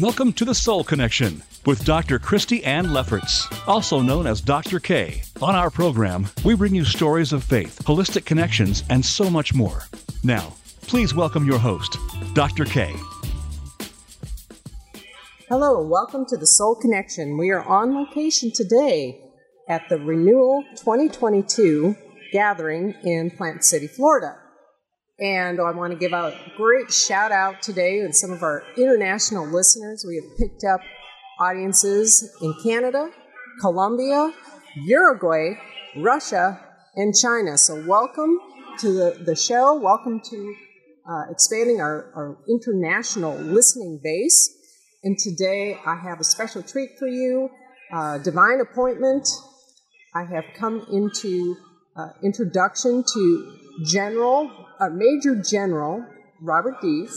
Welcome to the Soul Connection with Dr. Kristi Ann Lefferts, also known as Dr. K. On our program, we bring you stories of faith, holistic connections, and so much more. Now, please welcome your host, Dr. K. Hello, and welcome to the Soul Connection. We are on location today at the Renewal 2022 gathering in Plant City, Florida. And I want to give a great shout out today and some of our international listeners. We have picked up audiences in Canada, Colombia, Uruguay, Russia, and China. So, welcome to the, the show. Welcome to uh, expanding our, our international listening base. And today I have a special treat for you uh, divine appointment. I have come into uh, introduction to General, uh, Major General Robert Dees,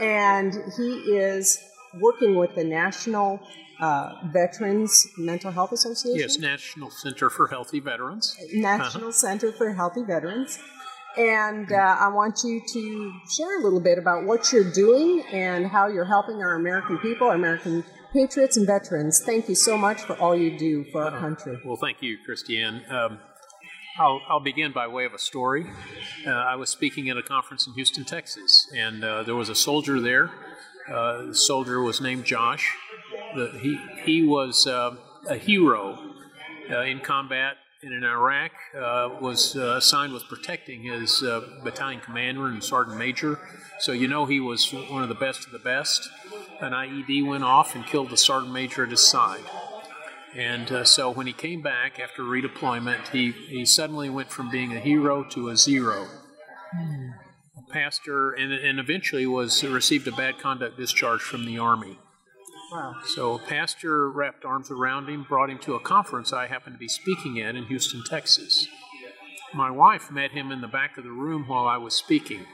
and he is working with the National uh, Veterans Mental Health Association. Yes, National Center for Healthy Veterans. National Uh-huh. Center for Healthy Veterans. And uh, I want you to share a little bit about what you're doing and how you're helping our American people, our American patriots and veterans. Thank you so much for all you do for our country. Well, thank you, Christiane. Um, I'll, I'll begin by way of a story. Uh, I was speaking at a conference in Houston, Texas, and uh, there was a soldier there. Uh, the soldier was named Josh. The, he, he was uh, a hero uh, in combat and in Iraq, uh, was assigned with protecting his battalion commander and sergeant major. So you know he was one of the best of the best. An IED went off and killed the sergeant major at his side. And uh, so when he came back after redeployment, he, he suddenly went from being a hero to a zero. A pastor, and, and eventually was received a bad conduct discharge from the army. Wow. So a pastor wrapped arms around him, brought him to a conference I happened to be speaking at in Houston, Texas. My wife met him in the back of the room while I was speaking.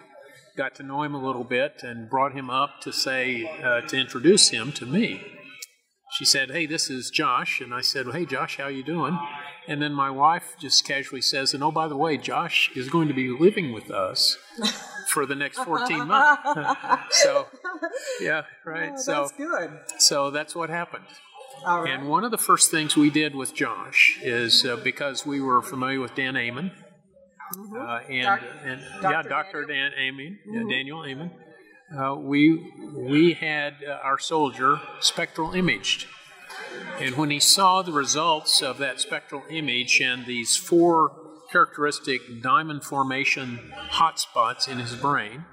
Got to know him a little bit and brought him up to say uh, to introduce him to me. She said, "Hey, this is Josh," and I said, well, "Hey, Josh, how you doing?" And then my wife just casually says, "And oh, by the way, Josh is going to be living with us for the next 14 months." so, yeah, right. Oh, so that's good. so that's what happened. Right. And one of the first things we did with Josh is uh, because we were familiar with Dan Amen, uh, and, Doc- and Dr. yeah, Dr. Dan Amen, yeah, Daniel Amen, uh, we we had uh, our soldier spectral imaged, and when he saw the results of that spectral image and these four characteristic diamond formation hotspots in his brain,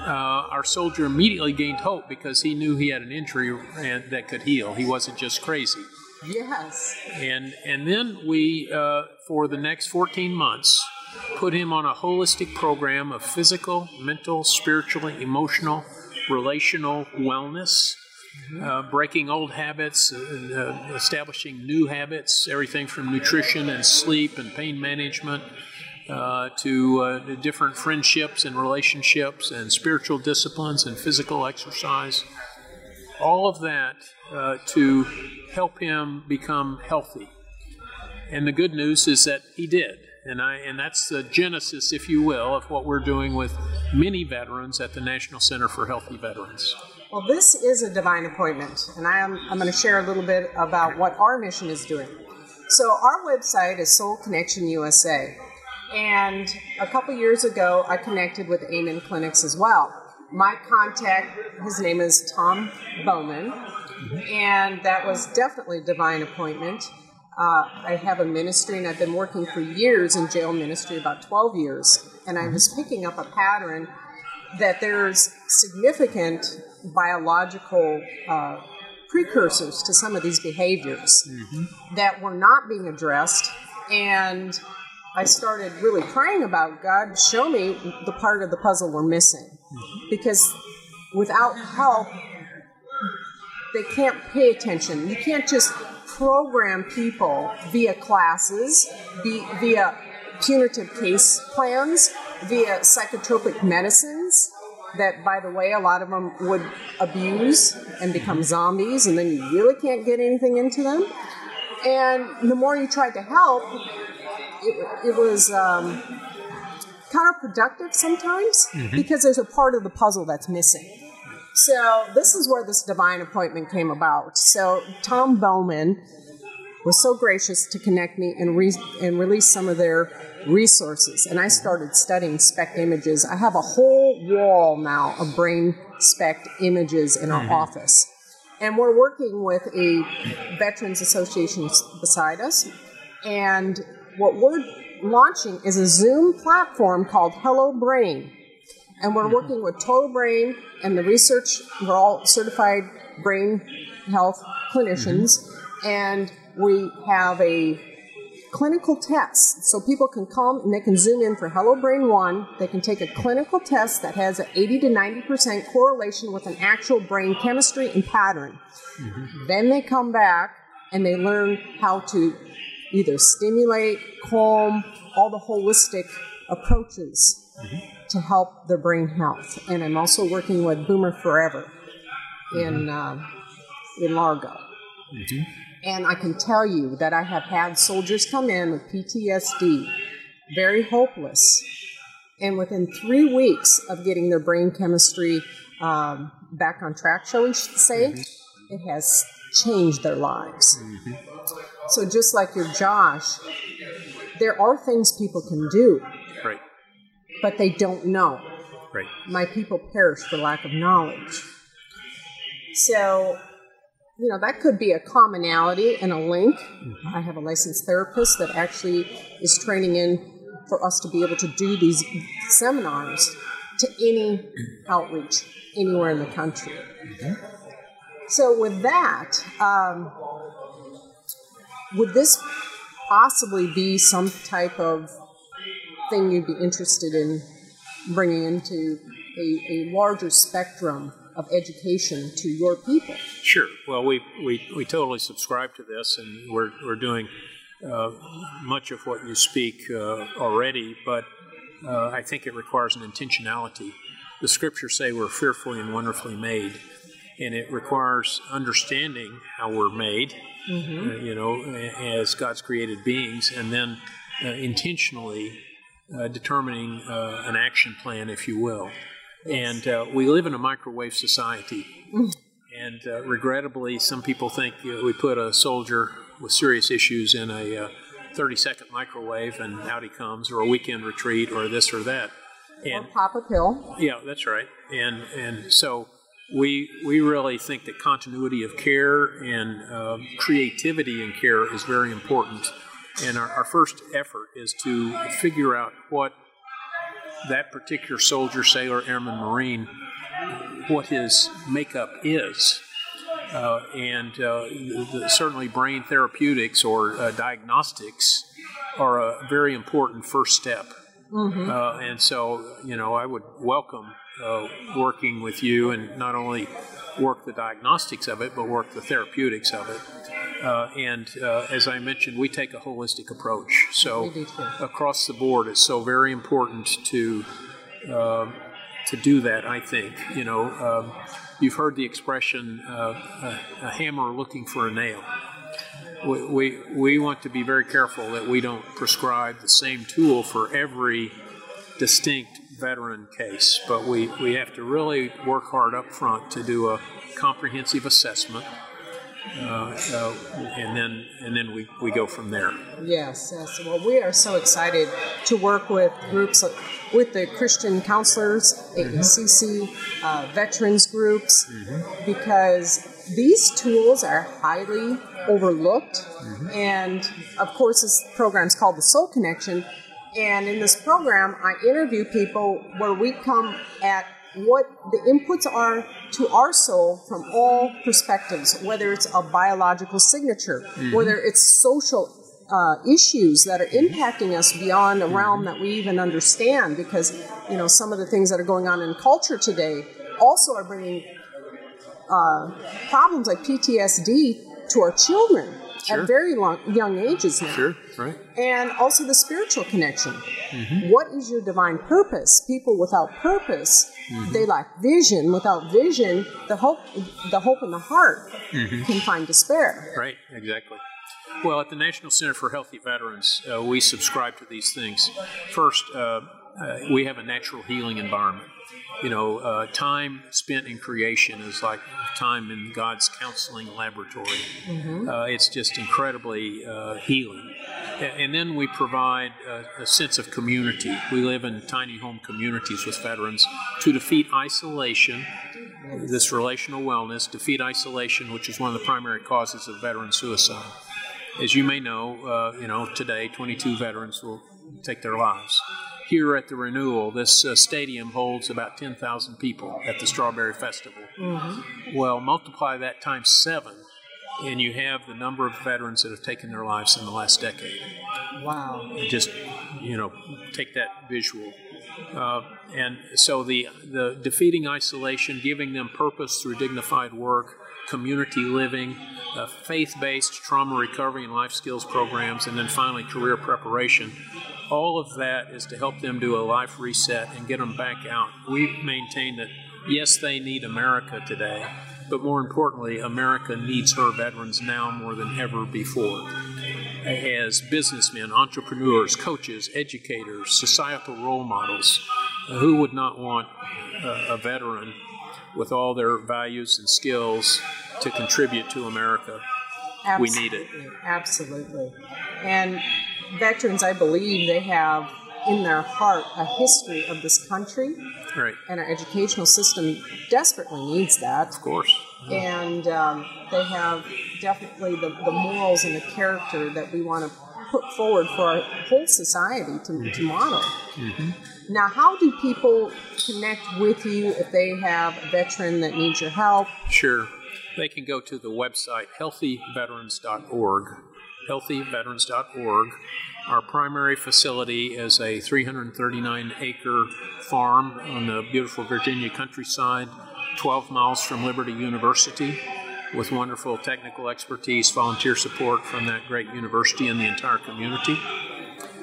uh, our soldier immediately gained hope because he knew he had an injury and, that could heal. He wasn't just crazy. yes. And and then we, uh, for the next 14 months, put him on a holistic program of physical, mental, spiritual, emotional, relational wellness. Uh, breaking old habits, uh, uh, establishing new habits, everything from nutrition and sleep and pain management uh, to uh, different friendships and relationships and spiritual disciplines and physical exercise. All of that uh, to help him become healthy. And the good news is that he did. And, I, and that's the genesis, if you will, of what we're doing with many veterans at the National Center for Healthy Veterans. Well, this is a divine appointment, and I am, I'm going to share a little bit about what our mission is doing. So, our website is Soul Connection USA, and a couple years ago, I connected with Amen Clinics as well. My contact, his name is Tom Bowman, and that was definitely a divine appointment. Uh, I have a ministry, and I've been working for years in jail ministry, about 12 years, and I was picking up a pattern that there's significant biological uh, precursors to some of these behaviors that were not being addressed. And I started really praying about God, show me the part of the puzzle we're missing. Because without help, they can't pay attention. You can't just program people via classes, be, via punitive case plans, via psychotropic medicines that, by the way, a lot of them would abuse and become zombies, and then you really can't get anything into them. And the more you tried to help, it, it was um, counterproductive sometimes because there's a part of the puzzle that's missing. So this is where this divine appointment came about. So Tom Bowman was so gracious to connect me and, re- and release some of their resources. And I started studying SPECT images. I have a whole wall now of brain SPECT images in our mm-hmm. office. And we're working with a Veterans Association beside us. And what we're launching is a Zoom platform called Hello Brain. And we're working with Total Brain and the research, we're all certified brain health clinicians. Mm-hmm. And we have a clinical test. So people can come and they can zoom in for Hello Brain 1. They can take a clinical test that has an 80 to 90% correlation with an actual brain chemistry and pattern. Mm-hmm. Then they come back and they learn how to either stimulate, calm, all the holistic approaches mm-hmm. To help their brain health. And I'm also working with Boomer Forever in, uh, in Largo. And I can tell you that I have had soldiers come in with PTSD, very hopeless. And within three weeks of getting their brain chemistry um, back on track, shall we say, it has changed their lives. So, just like your Josh, there are things people can do. But they don't know. Right. My people perish for lack of knowledge. So, you know, that could be a commonality and a link. I have a licensed therapist that actually is training in for us to be able to do these seminars to any outreach anywhere in the country. So, with that, um, would this possibly be some type of thing you'd be interested in bringing into a, a larger spectrum of education to your people? Sure. Well, we, we, we totally subscribe to this, and we're, we're doing uh, much of what you speak uh, already, but uh, I think it requires an intentionality. The scriptures say we're fearfully and wonderfully made, and it requires understanding how we're made, uh, you know, as God's created beings, and then uh, intentionally uh, determining uh, an action plan, if you will. And uh, we live in a microwave society. And uh, regrettably, some people think you know, we put a soldier with serious issues in a uh, 30 second microwave and out he comes, or a weekend retreat, or this or that. Or And pop a pill? yeah, that's right. And and so we we really think that continuity of care and um, creativity in care is very important. And our, our first effort is to figure out what that particular soldier, sailor, airman, marine, what his makeup is. Uh, and uh, the, certainly brain therapeutics or uh, diagnostics are a very important first step. Uh, and so, you know, I would welcome uh, working with you and not only work the diagnostics of it, but work the therapeutics of it. Uh, and uh, as I mentioned, we take a holistic approach. So We do too. across the board, it's so very important to um to do that. I think you know um, you've heard the expression uh, a, a hammer looking for a nail. We, we we want to be very careful that we don't prescribe the same tool for every distinct veteran case, but we, we have to really work hard up front to do a comprehensive assessment. Uh, uh, and then and then we, we go from there. Yes, yes. Well, we are so excited to work with groups like- with the Christian counselors, AACC, uh, veterans groups, because these tools are highly overlooked. And of course, this program is called the Soul Connection. And in this program, I interview people where we come at what the inputs are to our soul from all perspectives, whether it's a biological signature, whether it's social uh, issues that are impacting us beyond a realm that we even understand, because you know some of the things that are going on in culture today also are bringing uh, problems like PTSD to our children Sure. at very long, young ages now Sure, right? and also the spiritual connection. What is your divine purpose? People without purpose, they lack vision. Without vision, the hope, the hope in the heart can find despair. Right, exactly. Well, at the National Center for Healthy Veterans, uh, we subscribe to these things. First, uh, uh, we have a natural healing environment. You know, uh, time spent in creation is like time in God's counseling laboratory. Mm-hmm. Uh, it's just incredibly uh, healing. And then we provide a, a, sense of community. We live in tiny home communities with veterans to defeat isolation, this relational wellness, defeat isolation, which is one of the primary causes of veteran suicide. As you may know, uh, you know today 22 veterans will take their lives here at the renewal, this uh, stadium holds about 10,000 people at the Strawberry Festival. Mm-hmm. Well, multiply that times seven, and you have the number of veterans that have taken their lives in the last decade. Wow. Just, you know, take that visual. Uh, and so the, the defeating isolation, giving them purpose through dignified work, community living, uh, faith based trauma recovery and life skills programs, and then finally career preparation all of that is to help them do a life reset and get them back out. We maintain that, yes, they need America today, but more importantly, America needs her veterans now more than ever before. As businessmen, entrepreneurs, coaches, educators, societal role models, who would not want a, a veteran with all their values and skills to contribute to America? Absolutely, we need it. Absolutely. And veterans, I believe, they have in their heart a history of this country. Right. And our educational system desperately needs that. Of course. And um, they have definitely the, the morals and the character that we want to put forward for our whole society to, mm-hmm. to model. Mm-hmm. Now, how do people connect with you if they have a veteran that needs your help? Sure. They can go to the website healthyveterans.org healthyveterans.org. Our primary facility is a 339 acre farm on the beautiful Virginia countryside, 12 miles from Liberty University, with wonderful technical expertise, volunteer support from that great university and the entire community.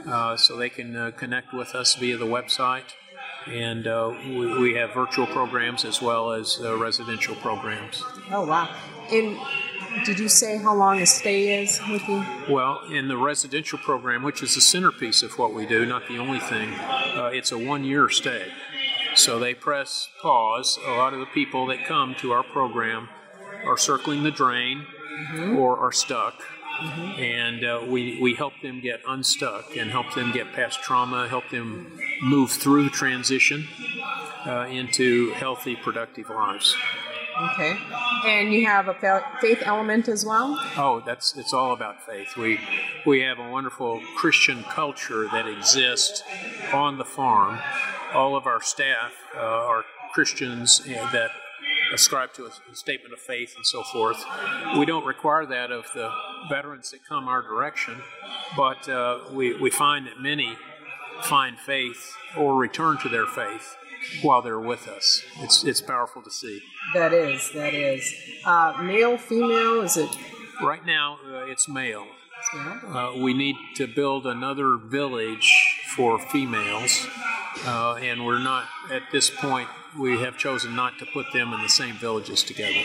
Uh, so they can uh, connect with us via the website. And uh, we, we, have virtual programs as well as uh, residential programs. Oh, wow. And did you say how long a stay is with you? Well, in the residential program, which is the centerpiece of what we do, not the only thing, uh, it's a one year stay. So they press pause. A lot of the people that come to our program are circling the drain mm-hmm. or are stuck. Mm-hmm. And uh, we, we help them get unstuck and help them get past trauma, help them move through transition uh, into healthy, productive lives. Okay. And you have a faith element as well? Oh, that's it's all about faith. We we have a wonderful Christian culture that exists on the farm. All of our staff uh, are Christians uh, that ascribe to a statement of faith and so forth. We don't require that of the veterans that come our direction, but uh, we, we find that many find faith or return to their faith while they're with us. It's it's powerful to see. That is, that is. Uh, male, female, is it? Right now, uh, it's male. Uh, we need to build another village for females, uh, and we're not at this point. We have chosen not to put them in the same villages together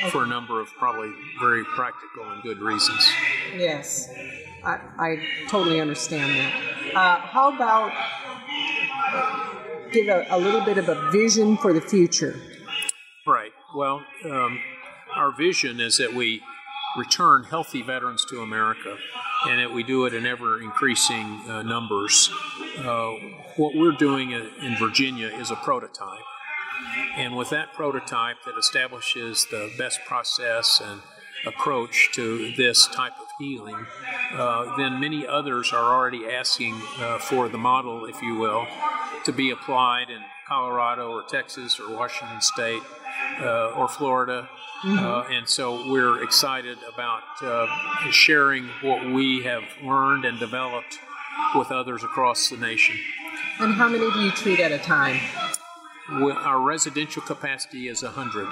okay. for a number of probably very practical and good reasons. Yes, I, I totally understand that. Uh, how about give a, a, little bit of a vision for the future? Right. Well, um, our vision is that we return healthy veterans to America and that we do it in ever increasing uh, numbers. Uh, what we're doing in Virginia is a prototype. And with that prototype that establishes the best process and approach to this type of healing, uh, then many others are already asking uh, for the model, if you will, to be applied in Colorado or Texas or Washington State uh, or Florida. Mm-hmm. Uh, and so we're excited about uh, sharing what we have learned and developed with others across the nation. And how many do you treat at a time? our residential capacity is 100.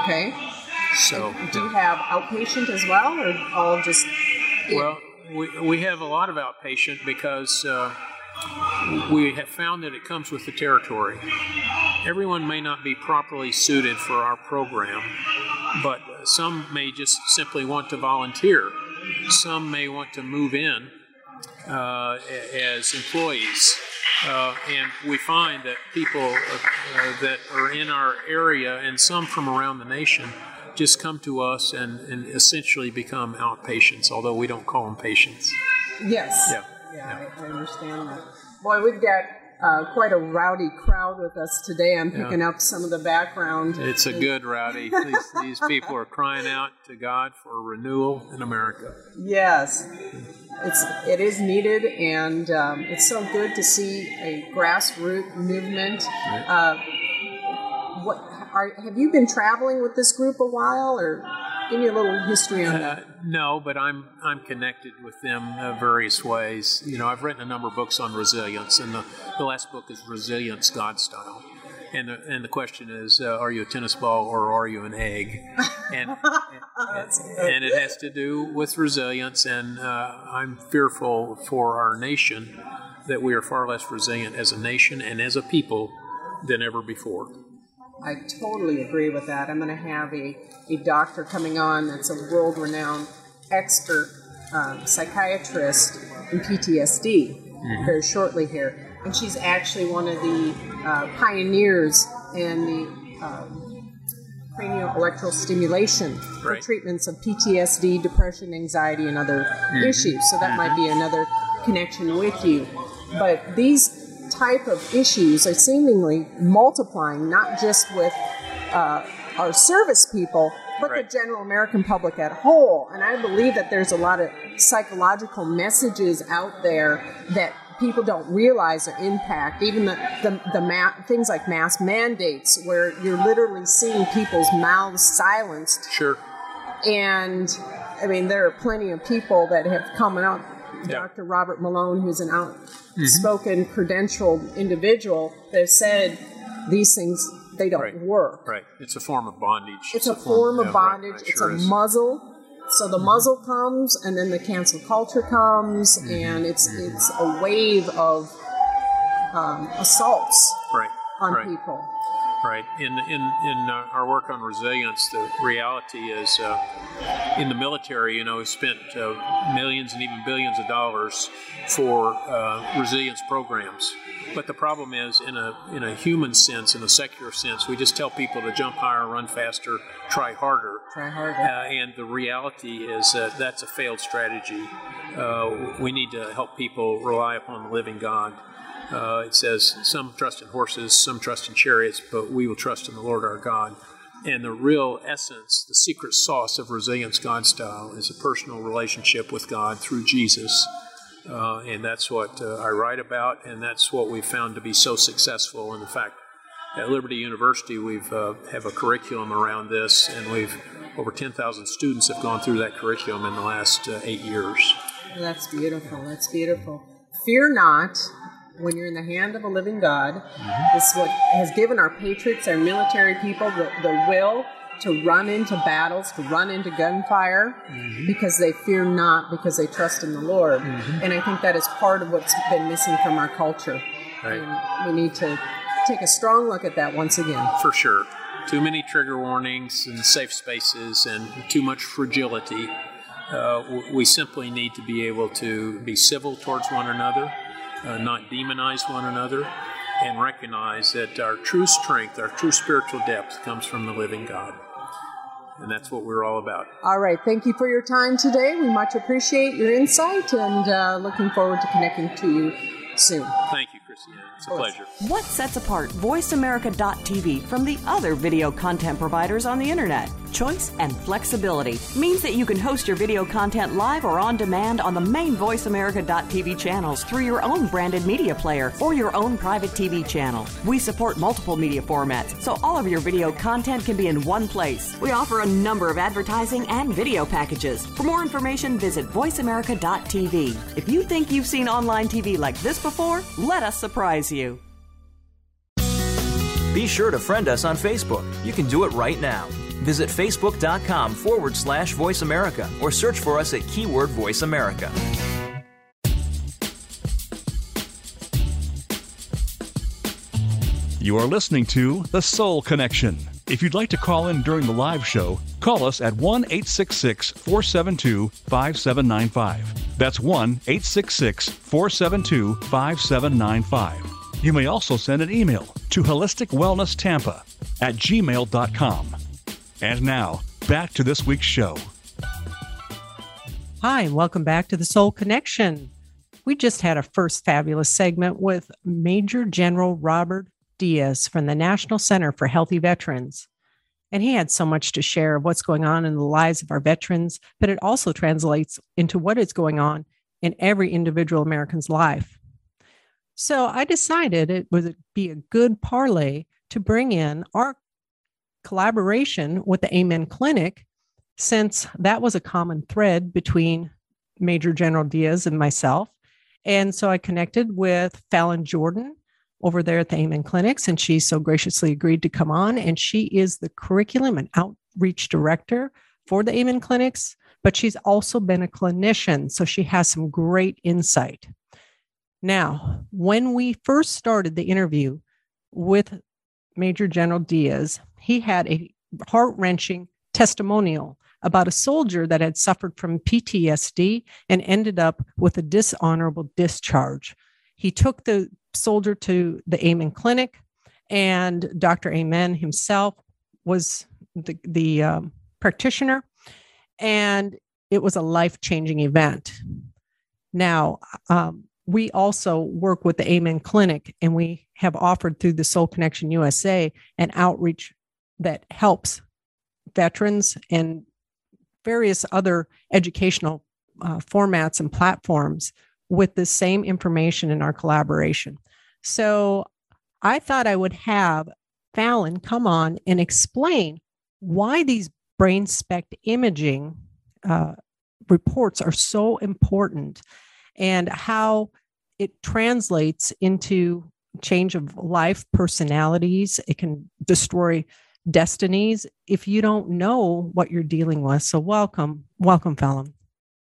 Okay. So, do you have outpatient as well, or all just? Well, we, we have a lot of outpatient because uh, we have found that it comes with the territory. Everyone may not be properly suited for our program, but some may just simply want to volunteer. Some may want to move in uh, as employees. Uh, and we find that people uh, that are in our area and some from around the nation just come to us and, and essentially become outpatients, although we don't call them patients. Yes. Yeah. Yeah, I, I understand that. Boy, we've got uh, quite a rowdy crowd with us today. I'm picking up some of the background. It's a good rowdy. These, these people are crying out to God for renewal in America. Yes, it's it is needed, and um, it's so good to see a grassroots movement. Uh, what are, have you been traveling with this group a while, or give me a little history on that? Uh, no, but I'm I'm connected with them uh, various ways. You know, I've written a number of books on resilience, and the, the last book is Resilience God Style. And the, and the question is, uh, are you a tennis ball or are you an egg? And and it has to do with resilience. And uh, I'm fearful for our nation that we are far less resilient as a nation and as a people than ever before. I totally agree with that. I'm going to have a, a doctor coming on that's a world renowned expert um, psychiatrist in PTSD very shortly here. And she's actually one of the uh, pioneers in the um, cranial electrical stimulation for treatments of PTSD, depression, anxiety, and other issues. So that might be another connection with you. But these type of issues are seemingly multiplying, not just with uh, our service people, but Right. the general American public at whole. And I believe that there's a lot of psychological messages out there that people don't realize their impact. Even the the, the ma- things like mass mandates, where you're literally seeing people's mouths silenced Sure. and I mean, there are plenty of people that have come Yeah. Dr. Robert Malone, who's an outspoken, credentialed individual, that said these things they don't Right. work. Right. It's a form of bondage. It's a form of yeah, bondage. right, it's sure a is. muzzle. So the muzzle comes, and then the cancel culture comes, Mm-hmm. and it's it's a wave of um, assaults right. on right. people. Right. In in in uh, our work on resilience, the reality is, uh, in the military, you know, we spent uh, millions and even billions of dollars for uh, resilience programs. But the problem is, in a in a human sense, in a secular sense, we just tell people to jump higher, run faster, try harder. Try harder. Uh, and the reality is that that's a failed strategy. Uh, we need to help people rely upon the living God. Uh, it says, Some trust in horses, some trust in chariots, but we will trust in the Lord our God. And the real essence, the secret sauce of resilience God style, is a personal relationship with God through Jesus. Uh, and that's what uh, I write about, and that's what we've found to be so successful. And in fact, at Liberty University, we've uh, have a curriculum around this, and we've over 10,000 students have gone through that curriculum in the last uh, eight years. That's beautiful. That's beautiful. Fear not when you're in the hand of a living God. Mm-hmm. This is what has given our patriots, our military people, the, the will to run into battles, to run into gunfire, mm-hmm. because they fear not, because they trust in the Lord. Mm-hmm. And I think that is part of what's been missing from our culture. Right. And we need to take a strong look at that once again. For sure. Too many trigger warnings and safe spaces and too much fragility. Uh, we simply need to be able to be civil towards one another, uh, not demonize one another, and recognize that our true strength, our true spiritual depth comes from the living God. And that's what we're all about. All right. Thank you for your time today. We much appreciate your insight and uh, looking forward to connecting to you soon. Thank you, Christiane. It's a pleasure. What sets apart VoiceAmerica.tv from the other video content providers on the internet? Choice and flexibility means that you can host your video content live or on demand on the main VoiceAmerica.tv channels through your own branded media player or your own private TV channel. We support multiple media formats, so all of your video content can be in one place. We offer a number of advertising and video packages. For more information, visit VoiceAmerica.tv. If you think you've seen online TV like this before, let us surprise you. Be sure to friend us on Facebook. You can do it right now. Visit facebook.com forward slash voice America or search for us at keyword voice America. You are listening to The Soul Connection. If you'd like to call in during the live show, call us at 1 866 472 5795. That's 1 866 472 5795. You may also send an email to holisticwellnesstampa at gmail.com. And now, back to this week's show. Hi, welcome back to the Soul Connection. We just had a first fabulous segment with Major General Robert Dees from the National Center for Healthy Veterans. And he had so much to share of what's going on in the lives of our veterans, but it also translates into what is going on in every individual American's life. So I decided it would be a good parlay to bring in our collaboration with the Amen Clinic, since that was a common thread between Major General Dees and myself. And so I connected with Fallon Jordon over there at the Amen Clinics, and she so graciously agreed to come on. And she is the curriculum and outreach director for the Amen Clinics, but she's also been a clinician. So she has some great insight. Now, when we first started the interview with Major General Dees, he had a heart wrenching testimonial about a soldier that had suffered from PTSD and ended up with a dishonorable discharge. He took the soldier to the Amen Clinic, and Dr. Amen himself was the, the um, practitioner, and it was a life changing event. Now, um, we also work with the Amen Clinic, and we have offered through the Soul Connection USA an outreach that helps veterans and various other educational uh, formats and platforms with the same information in our collaboration. So I thought I would have Fallon come on and explain why these brain SPECT imaging uh, reports are so important and how it translates into change of life personalities it can destroy destinies if you don't know what you're dealing with so welcome welcome Fallon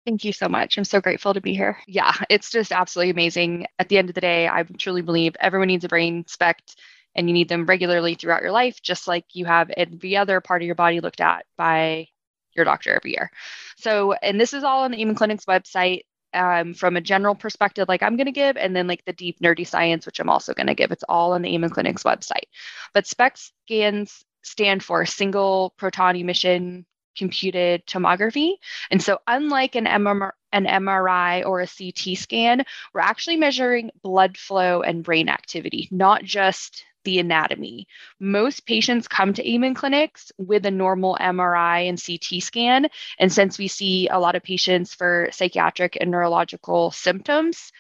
Thank you so much. I'm so grateful to be here. Yeah, it's just absolutely amazing. At the end of the day, I truly believe everyone needs a brain SPECT and you need them regularly throughout your life, just like you have every other part of your body looked at by your doctor every year. So, and this is all on the Amen Clinic's website um, from a general perspective, like I'm going to give, and then like the deep nerdy science, which I'm also going to give. It's all on the Amen Clinic's website. But SPECT scans stand for single photon emission computed tomography. And so, unlike an, MMR, an MRI or a CT scan, we're actually measuring blood flow and brain activity, not just the anatomy. Most patients come to Amen clinics with a normal MRI and CT scan. And since we see a lot of patients for psychiatric and neurological symptoms,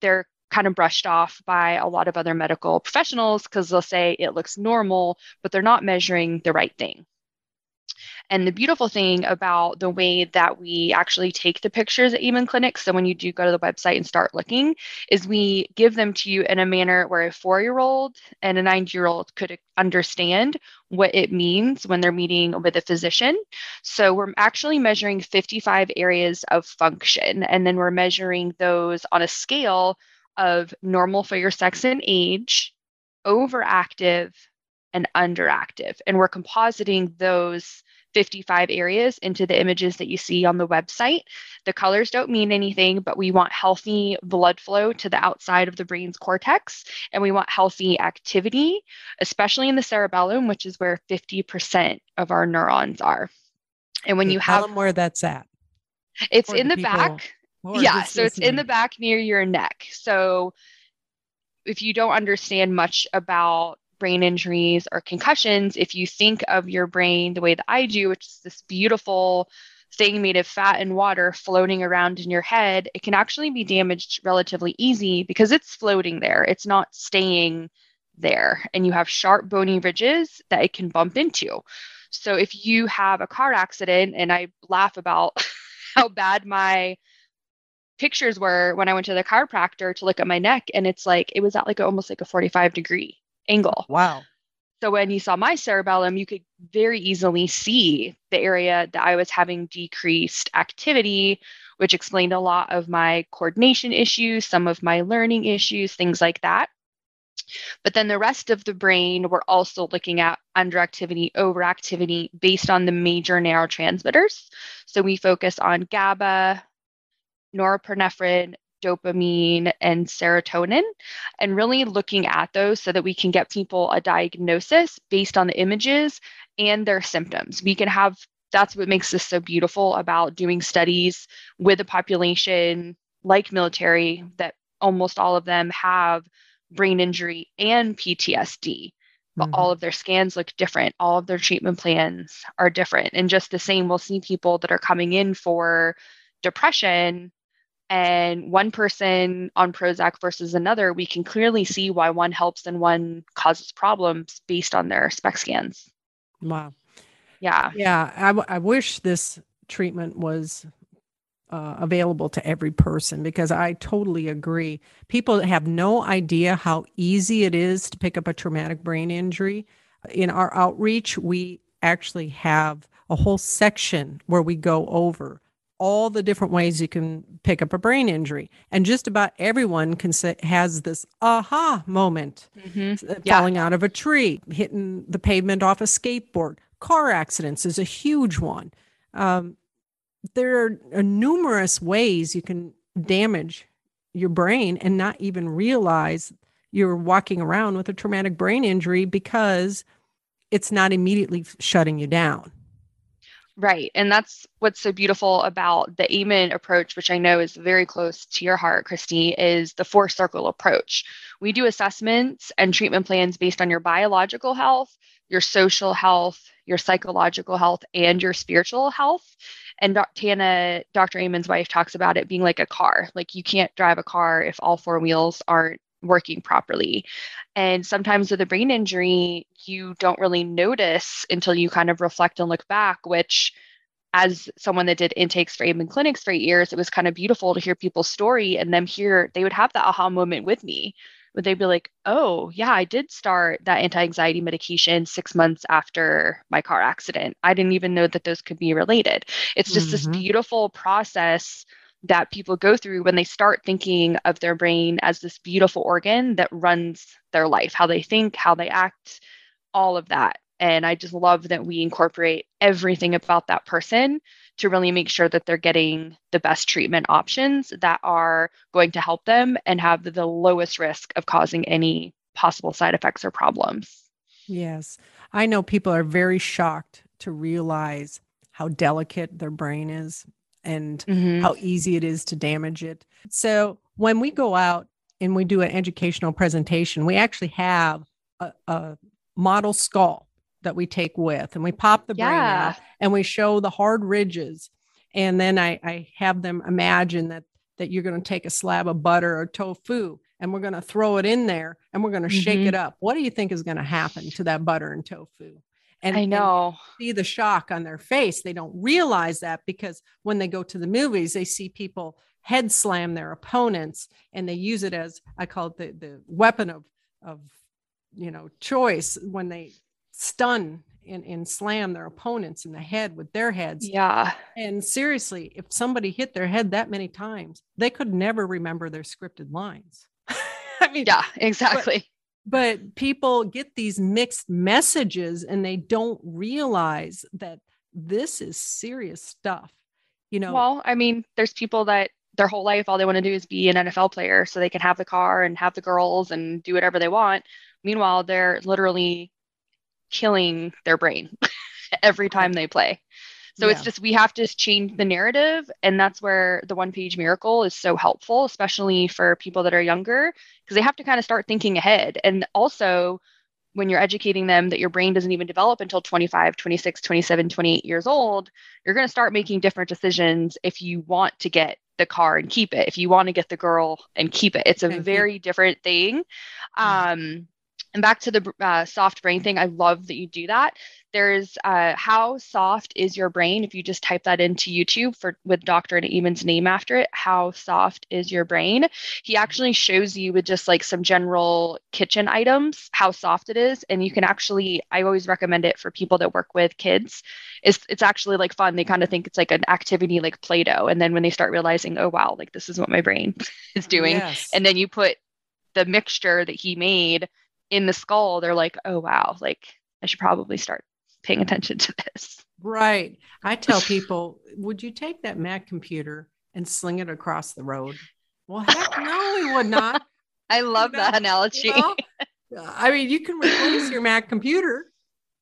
they're kind of brushed off by a lot of other medical professionals because they'll say it looks normal, but they're not measuring the right thing. And the beautiful thing about the way that we actually take the pictures at Amen Clinics, so when you do go to the website and start looking, is we give them to you in a manner where a four year old and a nine year old could understand what it means when they're meeting with a physician. So we're actually measuring 55 areas of function, and then we're measuring those on a scale of normal for your sex and age, overactive, and underactive. And we're compositing those 55 areas into the images that you see on the website. The colors don't mean anything, but we want healthy blood flow to the outside of the brain's cortex, and we want healthy activity, especially in the cerebellum, which is where 50% of our neurons are. And when you have tell them where that's at, it's in the, the back. Yeah, so it's in the back near your neck. So if you don't understand much about brain injuries or concussions, if you think of your brain the way that I do, which is this beautiful thing made of fat and water floating around in your head, it can actually be damaged relatively easy because it's floating there. It's not staying there. And you have sharp bony ridges that it can bump into. So if you have a car accident, and I laugh about how bad my pictures were when I went to the chiropractor to look at my neck, and it's like it was at like almost like a 45 degree angle. Wow. So when you saw my cerebellum, you could very easily see the area that I was having decreased activity, which explained a lot of my coordination issues, some of my learning issues, things like that. But then the rest of the brain, we're also looking at underactivity, overactivity based on the major neurotransmitters. So we focus on GABA, norepinephrine, dopamine, and serotonin, and really looking at those so that we can get people a diagnosis based on the images and their symptoms. We can have that's what makes this so beautiful about doing studies with a population like military that almost all of them have brain injury and PTSD. But mm-hmm. all of their scans look different. All of their treatment plans are different. And just the same, we'll see people that are coming in for depression and one person on Prozac versus another, we can clearly see why one helps and one causes problems based on their SPECT scans. Wow. Yeah. Yeah. I, w- I wish this treatment was uh, available to every person because I totally agree. People have no idea how easy it is to pick up a traumatic brain injury. In our outreach, we actually have a whole section where we go over all the different ways you can pick up a brain injury and just about everyone can say has this aha moment mm-hmm. falling yeah. out of a tree hitting the pavement off a skateboard car accidents is a huge one um, there are, are numerous ways you can damage your brain and not even realize you're walking around with a traumatic brain injury because it's not immediately shutting you down Right. And that's what's so beautiful about the Amen approach, which I know is very close to your heart, Kristi, is the four circle approach. We do assessments and treatment plans based on your biological health, your social health, your psychological health, and your spiritual health. And Dr. Tana, Dr. Amen's wife, talks about it being like a car. Like you can't drive a car if all four wheels aren't working properly. And sometimes with a brain injury, you don't really notice until you kind of reflect and look back, which as someone that did intakes for Amen clinics for eight years, it was kind of beautiful to hear people's story and them hear they would have that aha moment with me. Would they be like, oh, yeah, I did start that anti anxiety medication six months after my car accident. I didn't even know that those could be related. It's just mm-hmm. this beautiful process that people go through when they start thinking of their brain as this beautiful organ that runs their life, how they think, how they act, all of that. And I just love that we incorporate everything about that person to really make sure that they're getting the best treatment options that are going to help them and have the lowest risk of causing any possible side effects or problems. Yes. I know people are very shocked to realize how delicate their brain is and mm-hmm. how easy it is to damage it. So when we go out and we do an educational presentation, we actually have a, a model skull that we take with and we pop the yeah. brain out and we show the hard ridges. And then I, I have them imagine that that you're going to take a slab of butter or tofu and we're going to throw it in there and we're going to mm-hmm. shake it up. What do you think is going to happen to that butter and tofu? And I know and see the shock on their face. They don't realize that because when they go to the movies, they see people head slam their opponents and they use it as I call it the, the weapon of of you know choice when they stun and, and slam their opponents in the head with their heads. Yeah. And seriously, if somebody hit their head that many times, they could never remember their scripted lines. I mean, yeah, exactly but people get these mixed messages and they don't realize that this is serious stuff you know? Well i mean there's people that their whole life all they want to do is be an nfl player so they can have the car and have the girls and do whatever they want. Meanwhile they're literally killing their brain every time they play so yeah. it's just we have to change the narrative. And that's where the one page miracle is so helpful, especially for people that are younger, because they have to kind of start thinking ahead. And also, when you're educating them that your brain doesn't even develop until 25, 26, 27, 28 years old, you're going to start making different decisions if you want to get the car and keep it, if you want to get the girl and keep it. It's a very different thing. Um, and back to the uh, soft brain thing, I love that you do that. There's uh, how soft is your brain? If you just type that into YouTube for with Dr. Amen's name after it, how soft is your brain? He actually shows you with just like some general kitchen items how soft it is, and you can actually. I always recommend it for people that work with kids. It's it's actually like fun. They kind of think it's like an activity like Play-Doh, and then when they start realizing, oh wow, like this is what my brain is doing, yes. and then you put the mixture that he made in the skull, they're like, oh wow, like I should probably start paying attention to this. Right. I tell people, would you take that Mac computer and sling it across the road? Well, heck no, we would not. I love You know, that analogy. You know? I mean, you can replace your Mac computer,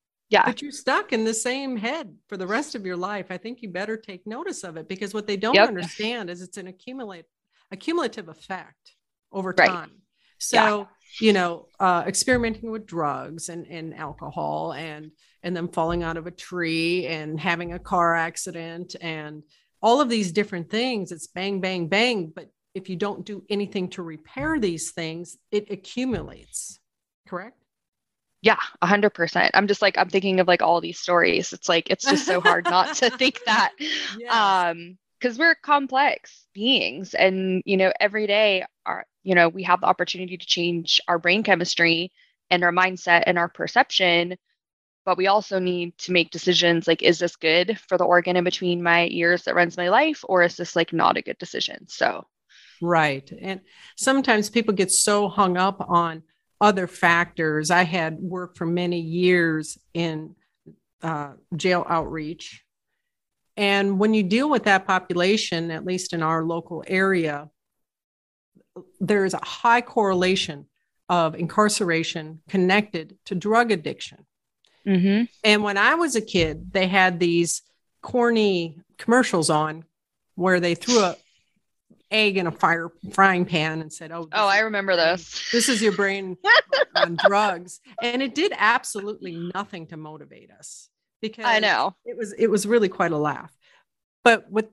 yeah. but you're stuck in the same head for the rest of your life. I think you better take notice of it because what they don't Yep. understand is it's an accumulate a cumulative effect over Right. time. So, you know, uh, experimenting with drugs and, and alcohol and and then falling out of a tree and having a car accident and all of these different things, it's bang, bang, bang. But if you don't do anything to repair these things, it accumulates. Correct? Yeah, a hundred percent. I'm just like I'm thinking of like all these stories. It's like it's just so hard not to think that. Yes. Um, because we're complex beings and you know, every day our you know, we have the opportunity to change our brain chemistry and our mindset and our perception. But we also need to make decisions like, is this good for the organ in between my ears that runs my life, or is this like not a good decision? So Right. And sometimes people get so hung up on other factors. I had worked for many years in uh, jail outreach. And when you deal with that population, at least in our local area, there is a high correlation of incarceration connected to drug addiction. mm-hmm. And when I was a kid, they had these corny commercials on where they threw a egg in a fire frying pan and said, "Oh, oh, I remember this. This is your brain on drugs," and it did absolutely nothing to motivate us because I know. it was it was really quite a laugh. But what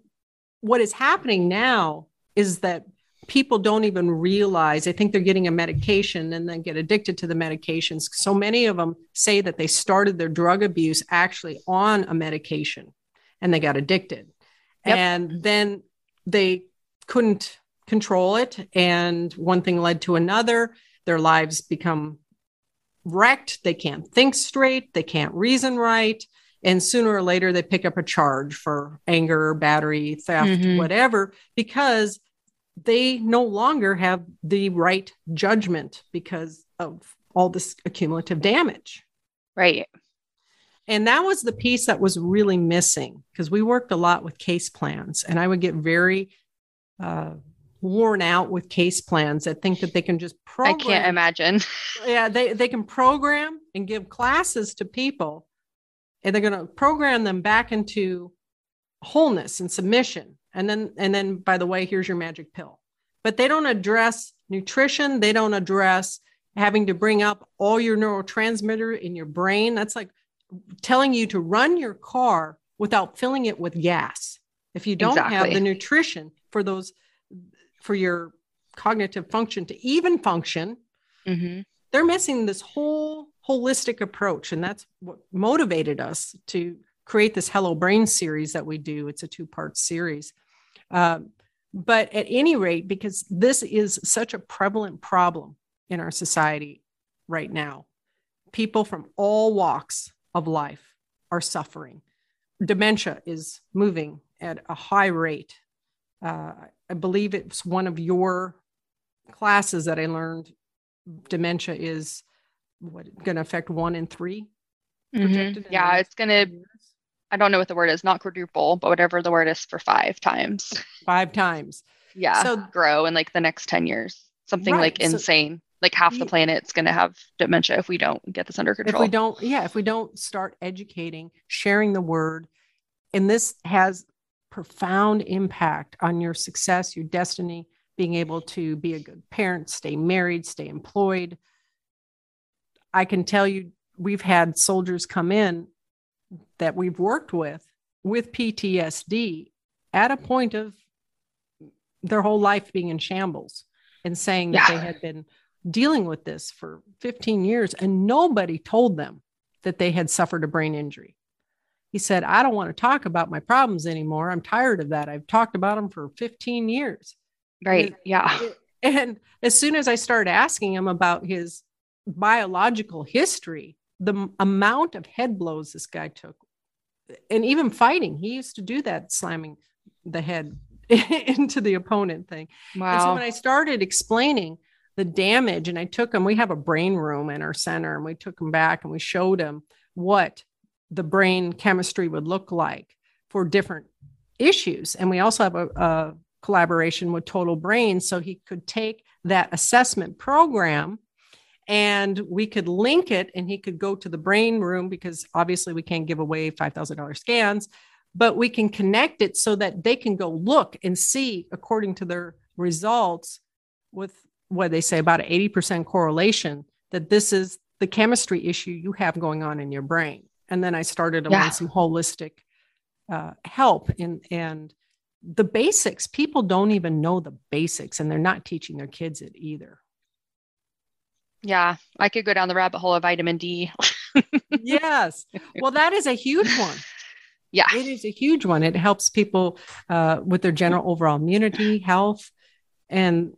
what is happening now is that people don't even realize they think they're getting a medication and then get addicted to the medications. So many of them say that they started their drug abuse actually on a medication and they got addicted. Yep. And then they couldn't control it and one thing led to another. Their lives become wrecked. They can't think straight, they can't reason right and sooner or later they pick up a charge for anger battery theft Mhm. whatever because they no longer have the right judgment because of all this accumulative damage Right. and that was the piece that was really missing because we worked a lot with case plans and i would get very uh, worn out with case plans that think that they can just program I can't imagine. yeah they, they can program and give classes to people and they're going to program them back into wholeness and submission. And then and then by the way here's your magic pill. But they don't address nutrition. They don't address having to bring up all your neurotransmitter in your brain. That's like telling you to run your car without filling it with gas. If you don't have the nutrition for those for your cognitive function to even function hmm they're missing this whole holistic approach. And that's what motivated us to create this hello brain series that we do. It's a two part series. Um, but at any rate because this is such a prevalent problem in our society right now people from all walks of life are suffering. Dementia is moving at a high rate. Uh, i believe it's one of your classes that i learned. Dementia is what going to affect one in 3 projected in the Mm-hmm. Yeah, it's gonna. I don't know what the word is. Not quadruple, but whatever the word is for five times. five times Yeah, So- grow in like the next ten years. Something like Right, so- insane. like half the planet's gonna have dementia if we don't get this under control. if we don't yeah if we don't start educating sharing the word and this has profound impact on your success your destiny being able to be a good parent stay married stay employed i can tell you we've had soldiers come in that we've worked with with ptsd at a point of their whole life being in shambles and saying that they had been dealing with this for 15 years and nobody told them that they had suffered a brain injury. He said, I don't want to talk about my problems anymore. I'm tired of that. I've talked about them for 15 years. right. Yeah. And as soon as I started asking him about his biological history, the m- amount of head blows this guy took, and even fighting, he used to do that, slamming the head into the opponent thing. And so when I started explaining the damage, and I took him, we have a brain room in our center, and we took him back and we showed him what the brain chemistry would look like for different issues. And we also have a, a collaboration with Total Brain so he could take that assessment program and we could link it and he could go to the brain room because obviously we can't give away $5000 scans but we can connect it so that they can go look and see according to their results with what they say about an 80% correlation that this is the chemistry issue you have going on in your brain and then i started yeah. on some holistic uh, help and and the basics people don't even know the basics and they're not teaching their kids it either yeah, I could go down the rabbit hole of vitamin D. yes. Well, that is a huge one. Yeah. It is a huge one. It helps people uh, with their general overall immunity, health. And,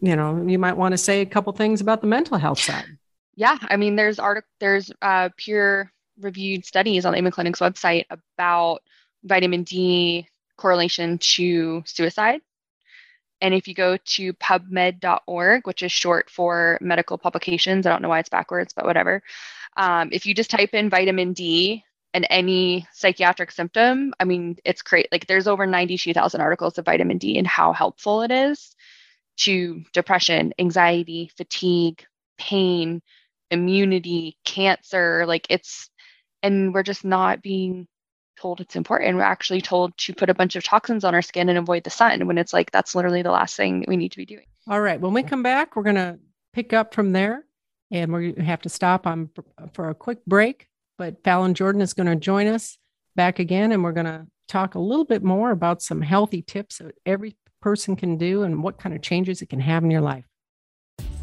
you know, you might want to say a couple things about the mental health side. Yeah. I mean, there's art, there's uh, peer reviewed studies on the Amen Clinic's website about vitamin D correlation to suicide and if you go to pubmed.org, which is short for medical publications, I don't know why it's backwards, but whatever. Um, if you just type in vitamin D and any psychiatric symptom, I mean, it's great. Like there's over 92,000 articles of vitamin D and how helpful it is to depression, anxiety, fatigue, pain, immunity, cancer. Like it's, and we're just not being told it's important. We're actually told to put a bunch of toxins on our skin and avoid the sun when it's like that's literally the last thing we need to be doing. All right. When we come back, we're going to pick up from there and we have to stop on for a quick break. But Fallon Jordon is going to join us back again and we're going to talk a little bit more about some healthy tips that every person can do and what kind of changes it can have in your life.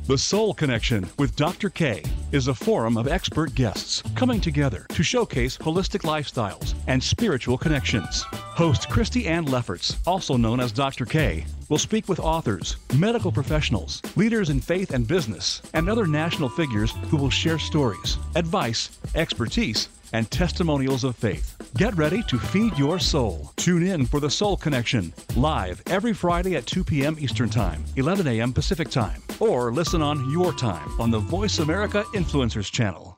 The Soul Connection with Dr. K is a forum of expert guests coming together to showcase holistic lifestyles and spiritual connections. Host Kristi Ann Lefferts, also known as Dr. K, will speak with authors, medical professionals, leaders in faith and business, and other national figures who will share stories, advice, expertise, and testimonials of faith. Get ready to feed your soul. Tune in for the Soul Connection, live every Friday at 2 p.m. Eastern Time, 11 a.m. Pacific Time, or listen on your time on the Voice America Influencers Channel.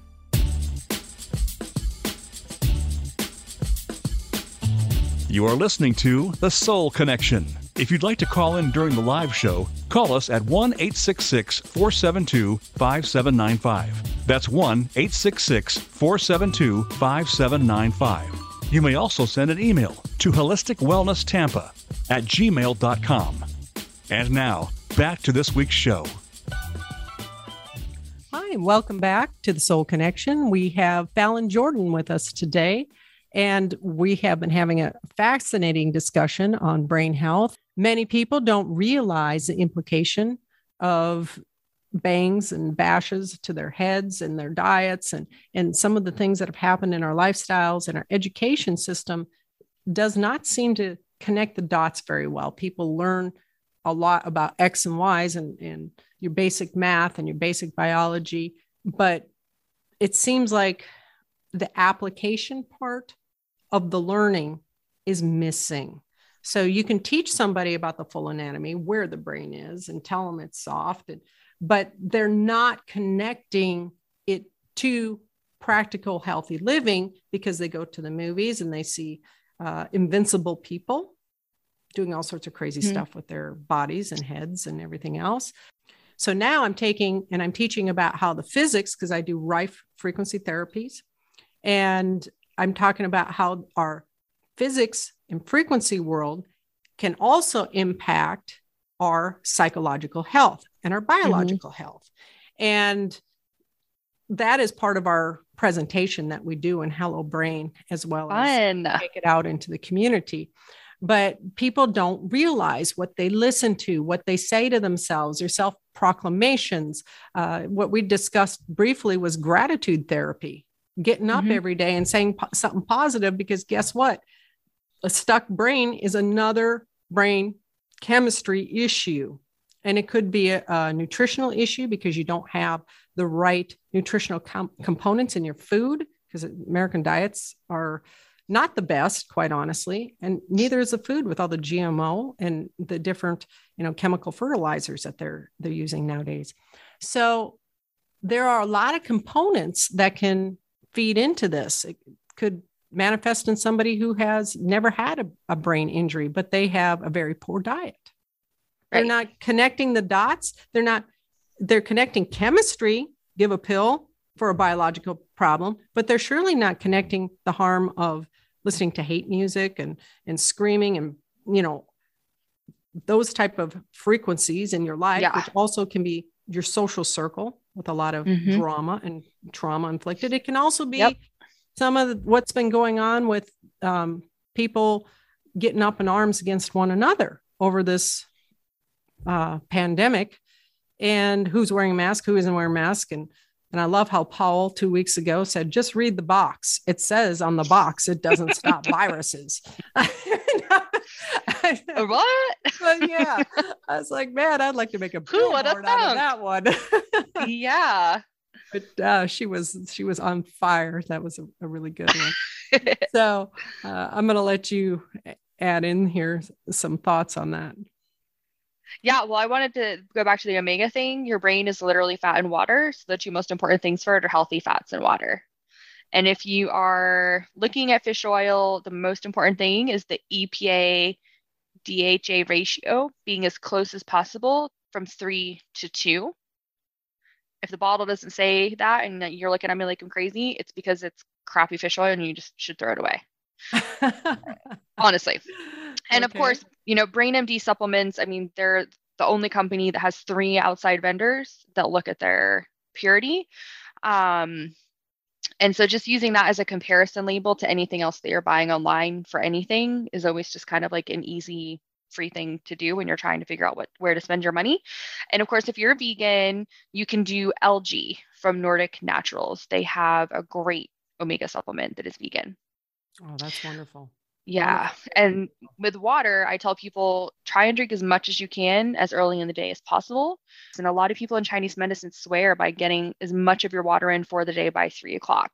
You are listening to The Soul Connection. If you'd like to call in during the live show, call us at 1 866 472 5795. That's 1 866 472 5795. You may also send an email to holisticwellnesstampa at gmail.com. And now, back to this week's show. Hi, and welcome back to the Soul Connection. We have Fallon Jordon with us today. And we have been having a fascinating discussion on brain health. Many people don't realize the implication of bangs and bashes to their heads and their diets and, and some of the things that have happened in our lifestyles and our education system does not seem to connect the dots very well. People learn a lot about X and Y's and, and your basic math and your basic biology, but it seems like the application part of the learning is missing. So you can teach somebody about the full anatomy, where the brain is, and tell them it's soft, and, but they're not connecting it to practical healthy living because they go to the movies and they see uh, invincible people doing all sorts of crazy mm-hmm. stuff with their bodies and heads and everything else. So now I'm taking and I'm teaching about how the physics, because I do Rife frequency therapies, and I'm talking about how our physics and frequency world can also impact our psychological health and our mm-hmm. biological mm-hmm. health. And that is part of our presentation that we do in Hello Brain as well Fun. as take it out into the community. But people don't realize what they listen to, what they say to themselves, their self proclamations. Uh, what we discussed briefly was gratitude therapy getting up mm-hmm. every day and saying po- something positive because guess what? A stuck brain is another brain chemistry issue. And it could be a, a nutritional issue because you don't have the right nutritional com- components in your food because American diets are not the best, quite honestly, and neither is the food with all the GMO and the different, you know, chemical fertilizers that they're they're using nowadays. So there are a lot of components that can feed into this. It could manifest in somebody who has never had a, a brain injury, but they have a very poor diet. Right. They're not connecting the dots. They're not, they're connecting chemistry, give a pill for a biological problem, but they're surely not connecting the harm of listening to hate music and and screaming and you know those type of frequencies in your life yeah. which also can be your social circle with a lot of mm-hmm. drama and trauma inflicted it can also be yep. some of what's been going on with um, people getting up in arms against one another over this uh, pandemic and who's wearing a mask who isn't wearing a mask and and I love how Paul two weeks ago said, just read the box. It says on the box, it doesn't stop viruses. what? but yeah, I was like, man, I'd like to make a billboard out of that one. yeah. But uh, she was she was on fire. That was a, a really good one. so uh, I'm going to let you add in here some thoughts on that. Yeah, well, I wanted to go back to the omega thing. Your brain is literally fat and water. So the two most important things for it are healthy fats and water. And if you are looking at fish oil, the most important thing is the EPA DHA ratio being as close as possible from three to two. If the bottle doesn't say that and you're looking at me like I'm crazy, it's because it's crappy fish oil and you just should throw it away. Honestly. And okay. of course, you know, BrainMD supplements, I mean, they're the only company that has three outside vendors that look at their purity. Um, and so just using that as a comparison label to anything else that you're buying online for anything is always just kind of like an easy free thing to do when you're trying to figure out what where to spend your money. And of course, if you're a vegan, you can do algae from Nordic Naturals. They have a great omega supplement that is vegan. Oh, that's wonderful. Yeah. And with water, I tell people try and drink as much as you can as early in the day as possible. And a lot of people in Chinese medicine swear by getting as much of your water in for the day by three o'clock.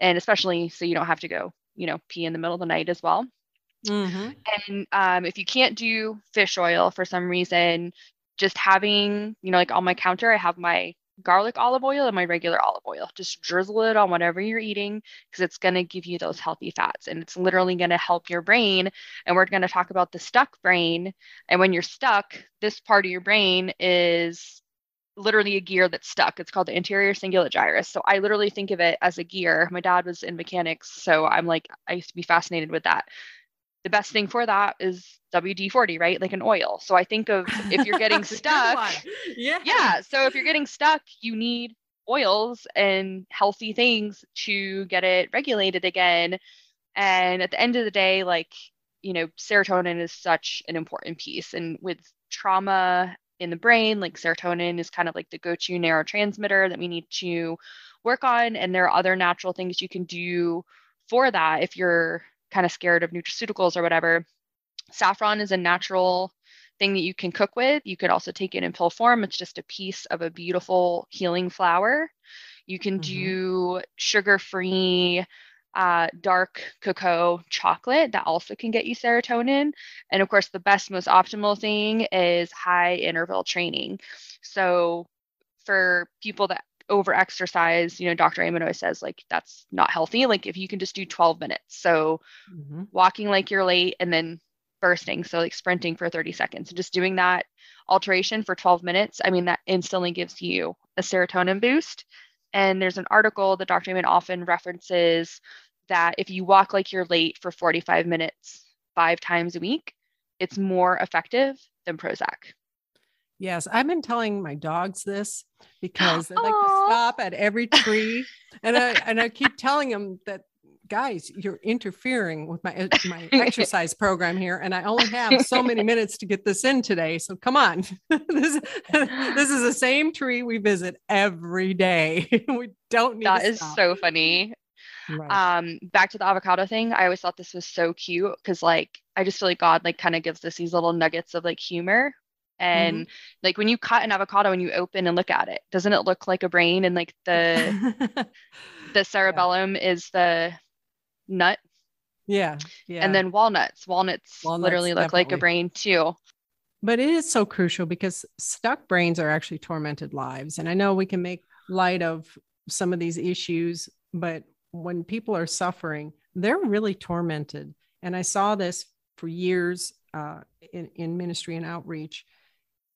And especially so you don't have to go, you know, pee in the middle of the night as well. Mm-hmm. And um, if you can't do fish oil for some reason, just having, you know, like on my counter, I have my garlic olive oil and my regular olive oil. Just drizzle it on whatever you're eating because it's going to give you those healthy fats and it's literally going to help your brain. And we're going to talk about the stuck brain. And when you're stuck, this part of your brain is literally a gear that's stuck. It's called the anterior cingulate gyrus. So I literally think of it as a gear. My dad was in mechanics, so I'm like I used to be fascinated with that the best thing for that is WD 40, right? Like an oil. So I think of if you're getting stuck. yeah. Yeah. So if you're getting stuck, you need oils and healthy things to get it regulated again. And at the end of the day, like, you know, serotonin is such an important piece. And with trauma in the brain, like serotonin is kind of like the go to neurotransmitter that we need to work on. And there are other natural things you can do for that if you're kind of scared of nutraceuticals or whatever, saffron is a natural thing that you can cook with. You could also take it in pill form. It's just a piece of a beautiful healing flower. You can mm-hmm. do sugar free uh, dark cocoa chocolate that also can get you serotonin. And of course, the best, most optimal thing is high interval training. So, for people that over exercise, you know, Dr. Amen always says like that's not healthy. Like if you can just do 12 minutes. So mm-hmm. walking like you're late and then bursting. So like sprinting for 30 seconds just doing that alteration for 12 minutes. I mean, that instantly gives you a serotonin boost. And there's an article that Dr. Amen often references that if you walk like you're late for 45 minutes five times a week, it's more effective than Prozac. Yes, I've been telling my dogs this because they like to stop at every tree, and I and I keep telling them that guys, you're interfering with my uh, my exercise program here, and I only have so many minutes to get this in today. So come on, this this is the same tree we visit every day. we don't need that is so funny. Right. Um, back to the avocado thing, I always thought this was so cute because like I just feel like God like kind of gives us these little nuggets of like humor. And mm-hmm. like when you cut an avocado and you open and look at it, doesn't it look like a brain? And like the the cerebellum yeah. is the nut. Yeah. Yeah. And then walnuts. Walnuts, walnuts literally look definitely. like a brain too. But it is so crucial because stuck brains are actually tormented lives. And I know we can make light of some of these issues, but when people are suffering, they're really tormented. And I saw this for years uh, in, in ministry and outreach,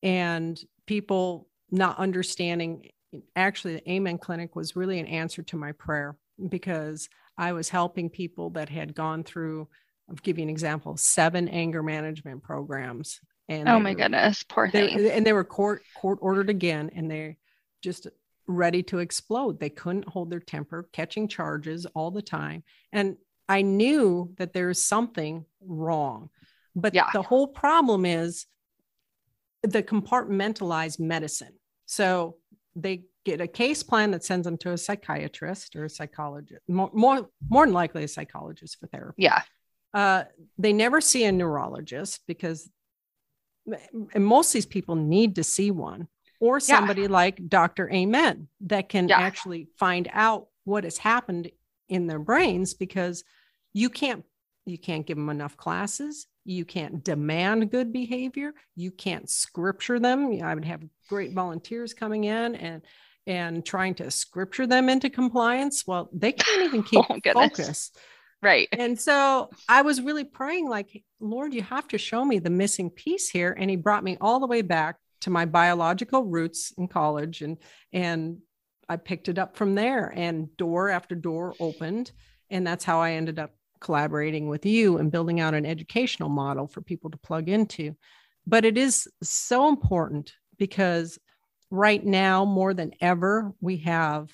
and people not understanding. Actually, the Amen Clinic was really an answer to my prayer because I was helping people that had gone through, I'll give you an example, seven anger management programs. And oh my were, goodness, poor thing. And they were court court ordered again, and they just ready to explode. They couldn't hold their temper, catching charges all the time. And I knew that there is something wrong. But yeah. the whole problem is the compartmentalized medicine. So they get a case plan that sends them to a psychiatrist or a psychologist, more, more, more than likely a psychologist for therapy. Yeah. Uh, they never see a neurologist because and most of these people need to see one or somebody yeah. like Dr. Amen that can yeah. actually find out what has happened in their brains because you can't you can't give them enough classes. You can't demand good behavior. You can't scripture them. I would have great volunteers coming in and and trying to scripture them into compliance. Well they can't even oh keep oh, focus. Right. And so i was really praying like lord you have to show me the missing piece here. And he brought me all the way back to my biological roots in college and and I picked it up from there. And door after door opened and that's how I ended up collaborating with you and building out an educational model for people to plug into. But it is so important because right now more than ever we have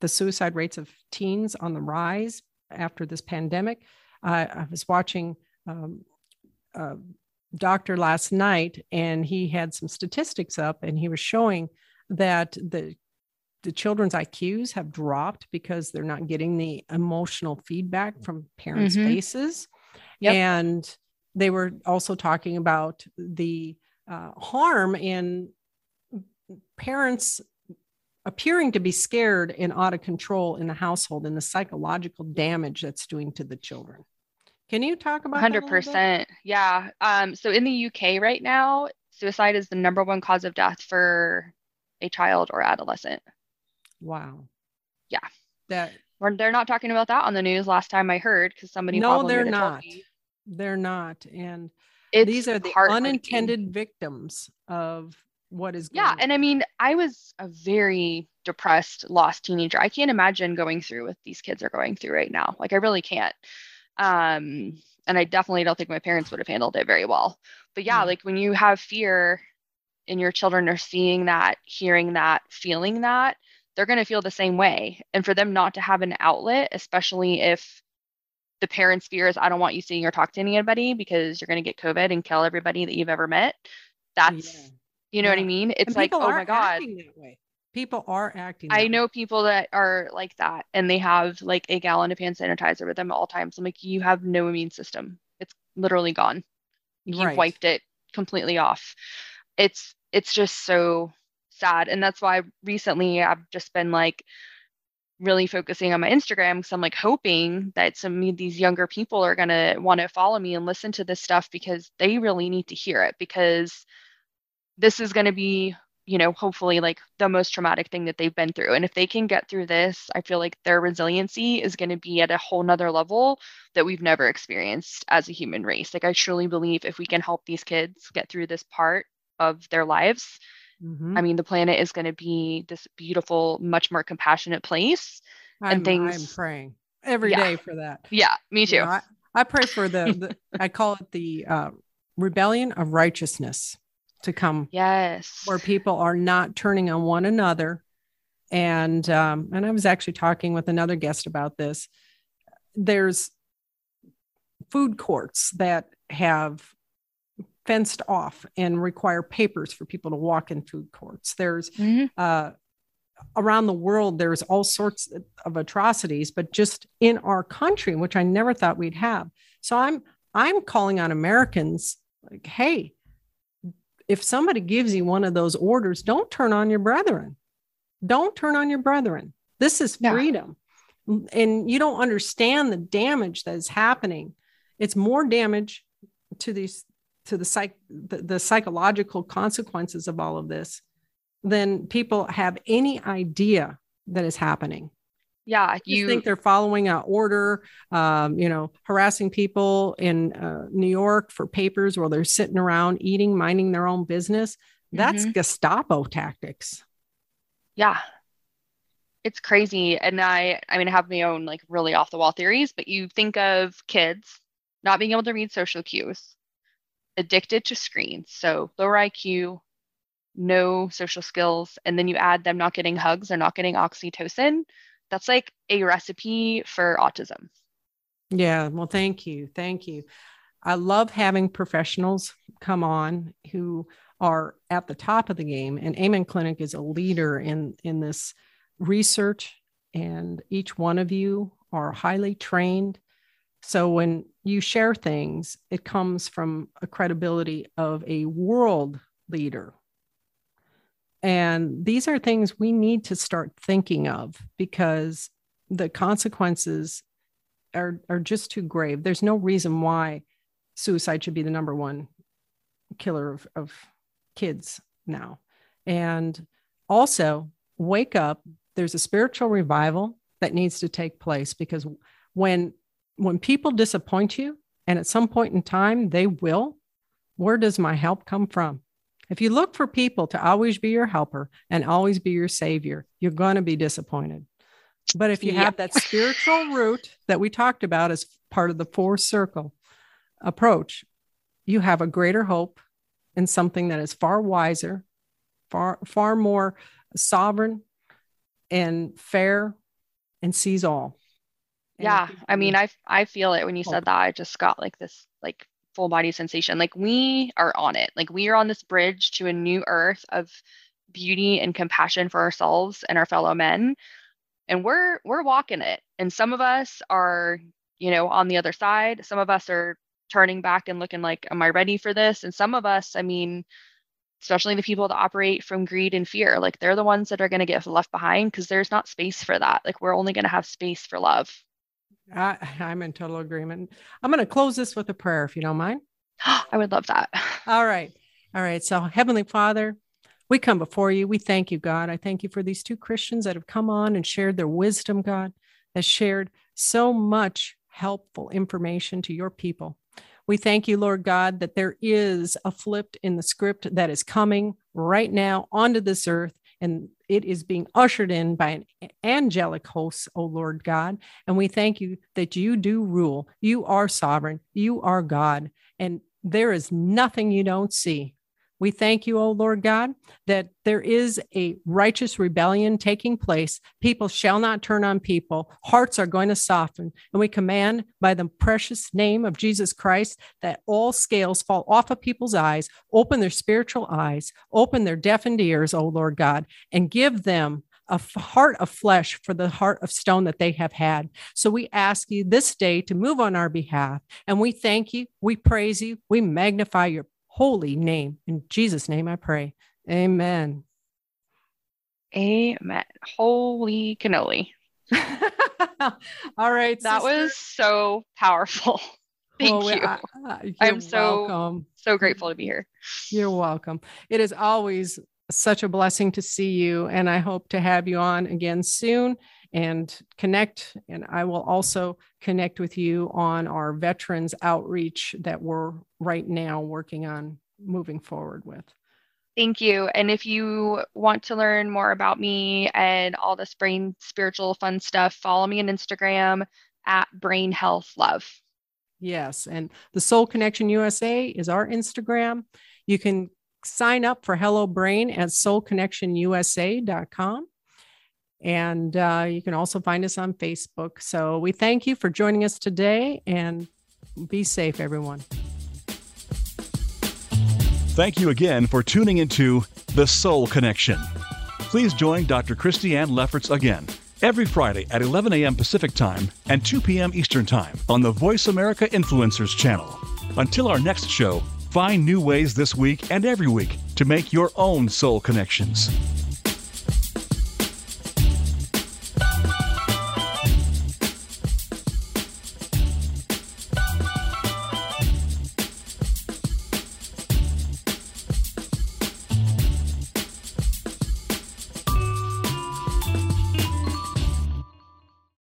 the suicide rates of teens on the rise after this pandemic. I was watching um, uh, doctor last night and he had some statistics up and he was showing that the the children's IQs have dropped because they're not getting the emotional feedback from parents' mm-hmm. faces. Yep. And they were also talking about the uh, harm in parents appearing to be scared and out of control in the household and the psychological damage that's doing to the children. Can you talk about 100%? Yeah. Um, so in the UK right now, suicide is the number one cause of death for a child or adolescent. Wow. Yeah. That or they're not talking about that on the news last time I heard because somebody No, they're not. They're not. And it's these are the unintended victims of what is going on. Yeah, and I mean, I was a very depressed, lost teenager. I can't imagine going through what these kids are going through right now. Like I really can't. Um, and I definitely don't think my parents would have handled it very well. But yeah, mm like when you have fear and your children are seeing that, hearing that, feeling that, they're going to feel the same way. And for them not to have an outlet, especially if the parents' fear is, I don't want you seeing or talk to anybody because you're going to get COVID and kill everybody that you've ever met. That's, yeah. you know yeah. what I mean? It's like, oh my God people are acting i know people that are like that and they have like a gallon of hand sanitizer with them at all times i'm like you have no immune system it's literally gone you've right. wiped it completely off it's it's just so sad and that's why recently i've just been like really focusing on my instagram because i'm like hoping that some of these younger people are going to want to follow me and listen to this stuff because they really need to hear it because this is going to be you know, hopefully like the most traumatic thing that they've been through. And if they can get through this, I feel like their resiliency is going to be at a whole nother level that we've never experienced as a human race. Like I truly believe if we can help these kids get through this part of their lives, mm-hmm. I mean, the planet is going to be this beautiful, much more compassionate place. I'm, and things I'm praying every yeah. day for that. Yeah, me too. You know, I, I, pray for the, the I call it the uh, rebellion of righteousness to come. Yes. Where people are not turning on one another. And um, and I was actually talking with another guest about this. There's food courts that have fenced off and require papers for people to walk in food courts. There's mm-hmm. uh, around the world, there's all sorts of atrocities, but just in our country, which I never thought we'd have. So I'm I'm calling on Americans like, hey, if somebody gives you one of those orders, don't turn on your brethren. Don't turn on your brethren. This is freedom. Yeah. And you don't understand the damage that is happening. It's more damage to these to the psych the, the psychological consequences of all of this than people have any idea that is happening. Yeah you think they're following an order um, you know harassing people in uh, new york for papers while they're sitting around eating minding their own business. That's mm-hmm. gestapo tactics. Yeah. It's crazy. And i i mean i have my own like really off the wall theories but you think of kids not being able to read social cues addicted to screens so lower iq no social skills and then you add them not getting hugs or not getting oxytocin that's like a recipe for autism. Yeah, well, thank you. Thank you. I love having professionals come on who are at the top of the game. And Amen Clinic is a leader in, in this research, and each one of you are highly trained. So when you share things, it comes from a credibility of a world leader and these are things we need to start thinking of because the consequences are, are just too grave. There's no reason why suicide should be the number one killer of, of kids now. And also, wake up. There's a spiritual revival that needs to take place because when when people disappoint you, and at some point in time they will, where does my help come from? If you look for people to always be your helper and always be your savior, you're going to be disappointed. But if you have that spiritual root that we talked about as part of the four circle approach, you have a greater hope in something that is far wiser, far far more sovereign and fair and sees all. Yeah, I mean, I I feel it when you said that. I just got like this like full body sensation. Like we are on it. Like we are on this bridge to a new earth of beauty and compassion for ourselves and our fellow men. And we're we're walking it. And some of us are, you know, on the other side. Some of us are turning back and looking like, am I ready for this? And some of us, I mean, especially the people that operate from greed and fear, like they're the ones that are going to get left behind because there's not space for that. Like we're only going to have space for love. I, I'm in total agreement. I'm going to close this with a prayer, if you don't mind. I would love that. All right. All right. So, Heavenly Father, we come before you. We thank you, God. I thank you for these two Christians that have come on and shared their wisdom, God, that shared so much helpful information to your people. We thank you, Lord God, that there is a flip in the script that is coming right now onto this earth and it is being ushered in by an angelic host, O Lord God. And we thank you that you do rule. You are sovereign. You are God. And there is nothing you don't see. We thank you, O Lord God, that there is a righteous rebellion taking place. People shall not turn on people. Hearts are going to soften. And we command by the precious name of Jesus Christ that all scales fall off of people's eyes, open their spiritual eyes, open their deafened ears, O Lord God, and give them a heart of flesh for the heart of stone that they have had. So we ask you this day to move on our behalf. And we thank you, we praise you, we magnify your holy name. In Jesus' name I pray. Amen. Amen. Holy cannoli. All right. That sister. was so powerful. Thank well, you. I, I'm so welcome. so grateful to be here. You're welcome. It is always such a blessing to see you, and I hope to have you on again soon and connect. And I will also connect with you on our veterans outreach that we're right now working on moving forward with. Thank you. And if you want to learn more about me and all this brain spiritual fun stuff, follow me on Instagram at Brain Health Love. Yes. And the Soul Connection USA is our Instagram. You can sign up for Hello Brain at soulconnectionusa.com. And uh, you can also find us on Facebook. So we thank you for joining us today and be safe, everyone. Thank you again for tuning into The Soul Connection. please join Dr. Kristi Ann Lefferts again every Friday at 11 a.m. Pacific Time and 2 p.m. Eastern Time on the Voice America Influencers channel. Until our next show, find new ways this week and every week to make your own soul connections.